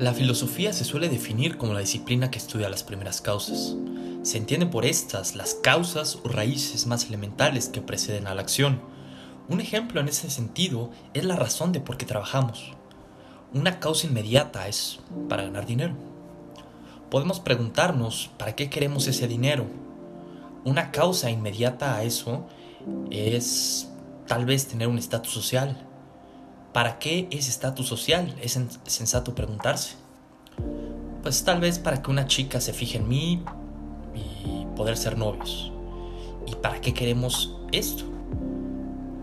La filosofía se suele definir como la disciplina que estudia las primeras causas. Se entiende por estas las causas o raíces más elementales que preceden a la acción. Un ejemplo en ese sentido es la razón de por qué trabajamos. Una causa inmediata es para ganar dinero. Podemos preguntarnos para qué queremos ese dinero. Una causa inmediata a eso es tal vez tener un estatus social ¿Para qué ese estatus social? Es sensato preguntarse. Pues tal vez para que una chica se fije en mí y poder ser novios. ¿Y para qué queremos esto?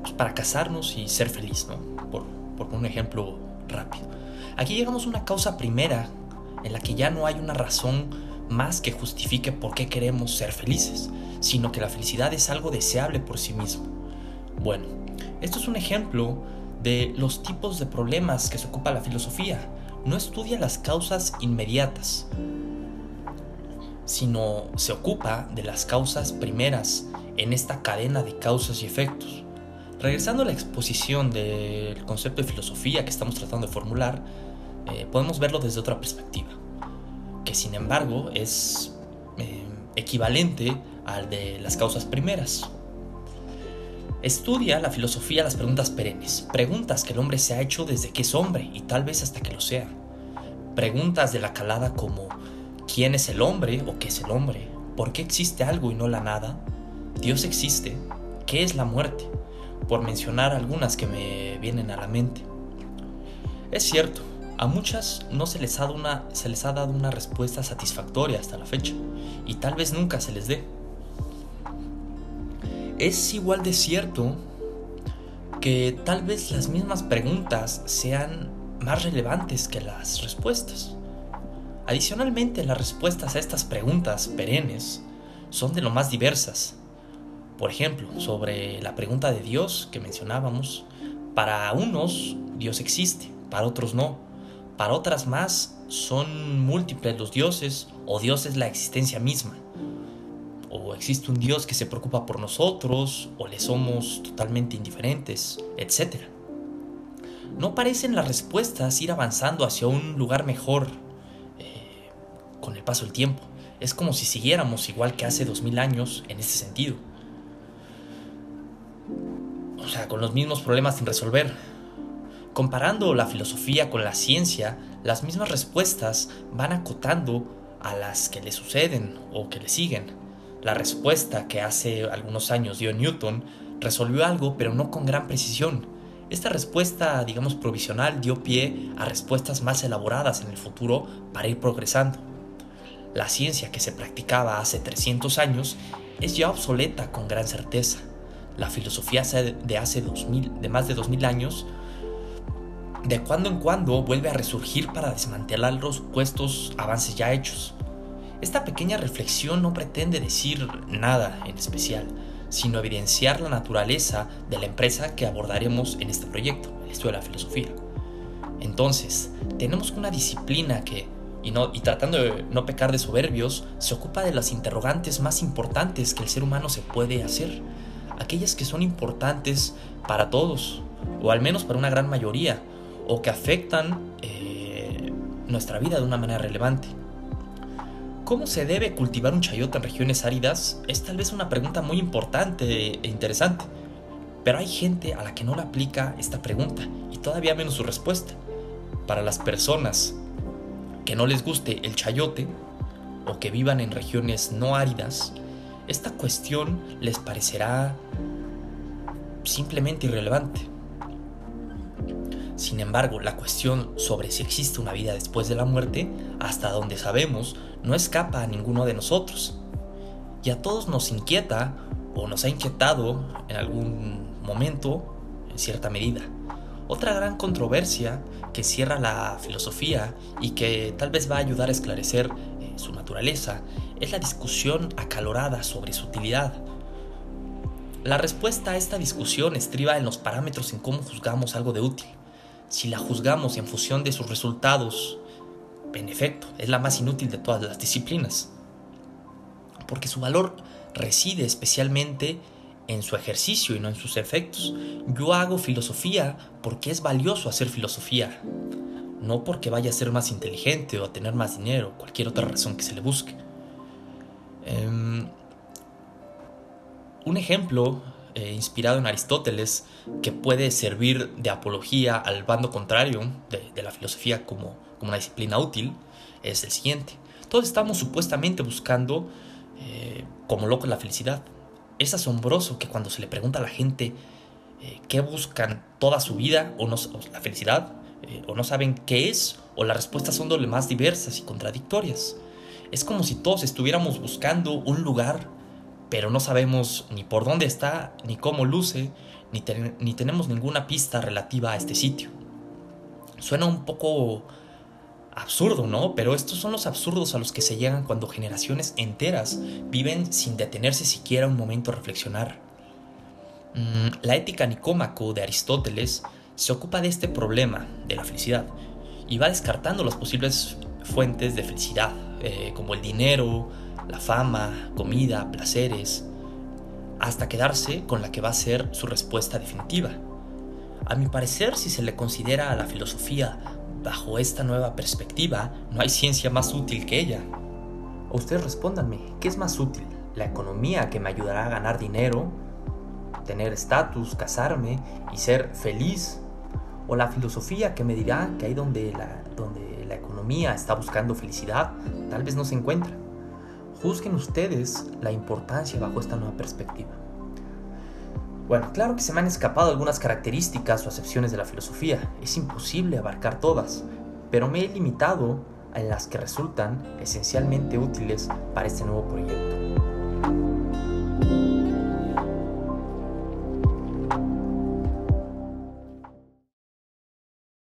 Pues para casarnos y ser feliz, ¿no? Por, por un ejemplo rápido. Aquí llegamos a una causa primera en la que ya no hay una razón más que justifique por qué queremos ser felices, sino que la felicidad es algo deseable por sí mismo. Bueno, esto es un ejemplo de los tipos de problemas que se ocupa la filosofía. No estudia las causas inmediatas, sino se ocupa de las causas primeras en esta cadena de causas y efectos. Regresando a la exposición del concepto de filosofía que estamos tratando de formular, eh, podemos verlo desde otra perspectiva, que sin embargo es eh, equivalente al de las causas primeras Estudia la filosofía las preguntas perennes, preguntas que el hombre se ha hecho desde que es hombre y tal vez hasta que lo sea. Preguntas de la calada como ¿quién es el hombre o qué es el hombre? ¿Por qué existe algo y no la nada? ¿Dios existe? ¿Qué es la muerte? Por mencionar algunas que me vienen a la mente. Es cierto, a muchas no se les, ha una, se les ha dado una respuesta satisfactoria hasta la fecha, y tal vez nunca se les dé es igual de cierto que tal vez las mismas preguntas sean más relevantes que las respuestas. Adicionalmente, las respuestas a estas preguntas perennes son de lo más diversas. Por ejemplo, sobre la pregunta de Dios que mencionábamos, para unos Dios existe, para otros no. Para otras más son múltiples los dioses o Dios es la existencia misma o existe un Dios que se preocupa por nosotros, o le somos totalmente indiferentes, etc. No parecen las respuestas ir avanzando hacia un lugar mejor eh, con el paso del tiempo. Es como si siguiéramos igual que hace dos mil años en ese sentido. O sea, con los mismos problemas sin resolver. Comparando la filosofía con la ciencia, las mismas respuestas van acotando a las que le suceden o que le siguen. La respuesta que hace algunos años dio Newton resolvió algo pero no con gran precisión. Esta respuesta, digamos, provisional dio pie a respuestas más elaboradas en el futuro para ir progresando. La ciencia que se practicaba hace 300 años es ya obsoleta con gran certeza. La filosofía de hace 2000, de más de 2000 años, de cuando en cuando vuelve a resurgir para desmantelar los supuestos avances ya hechos. Esta pequeña reflexión no pretende decir nada en especial, sino evidenciar la naturaleza de la empresa que abordaremos en este proyecto, el estudio de la filosofía. Entonces, tenemos una disciplina que, y, tratando de no pecar de soberbios, se ocupa de las interrogantes más importantes que el ser humano se puede hacer, aquellas que son importantes para todos, o al menos para una gran mayoría, o que afectan eh, nuestra vida de una manera relevante. ¿Cómo se debe cultivar un chayote en regiones áridas? Es tal vez una pregunta muy importante e interesante. Pero hay gente a la que no le aplica esta pregunta y todavía menos su respuesta. Para las personas que no les guste el chayote o que vivan en regiones no áridas, esta cuestión les parecerá simplemente irrelevante. Sin embargo, la cuestión sobre si existe una vida después de la muerte, hasta donde sabemos, no escapa a ninguno de nosotros. Y a todos nos inquieta o nos ha inquietado en algún momento, en cierta medida. Otra gran controversia que cierra la filosofía y que tal vez va a ayudar a esclarecer eh, su naturaleza es la discusión acalorada sobre su utilidad. La respuesta a esta discusión estriba en los parámetros en cómo juzgamos algo de útil si la juzgamos en función de sus resultados, en efecto, es la más inútil de todas las disciplinas, porque su valor reside especialmente en su ejercicio y no en sus efectos. Yo hago filosofía porque es valioso hacer filosofía. no porque vaya a ser más inteligente o a tener más dinero, cualquier otra razón que se le busque. Em, un ejemplo eh, inspirado en Aristóteles que puede servir de apología al bando contrario de, la filosofía como, como, una disciplina útil es el siguiente. Todos estamos supuestamente buscando eh, como locos la felicidad. Es asombroso que cuando se le pregunta a la gente eh, qué buscan toda su vida o, no, la felicidad, o no saben qué es, o las respuestas son de más diversas y contradictorias. Es como si todos estuviéramos buscando un lugar pero no sabemos ni por dónde está, ni cómo luce, ni, ni, tenemos ninguna pista relativa a este sitio. Suena un poco absurdo, ¿no? Pero estos son los absurdos a los que se llegan cuando generaciones enteras viven sin detenerse siquiera un momento a reflexionar. Mm, la ética nicómaco de Aristóteles se ocupa de este problema de la felicidad y va descartando las posibles fuentes de felicidad, eh, como el dinero, la fama, comida, placeres, hasta quedarse con la que va a ser su respuesta definitiva. A mi parecer, si se le considera a la filosofía bajo esta nueva perspectiva, no hay ciencia más útil que ella. Ustedes respóndanme, ¿qué es más útil? ¿La economía que me ayudará a ganar dinero, tener estatus, casarme y ser feliz? ¿O la filosofía que me dirá que ahí donde la, donde la economía está buscando felicidad, tal vez no se encuentra? Juzguen ustedes la importancia bajo esta nueva perspectiva. Bueno, claro que se me han escapado algunas características o acepciones de la filosofía, es imposible abarcar todas, pero me he limitado en las que resultan esencialmente útiles para este nuevo proyecto.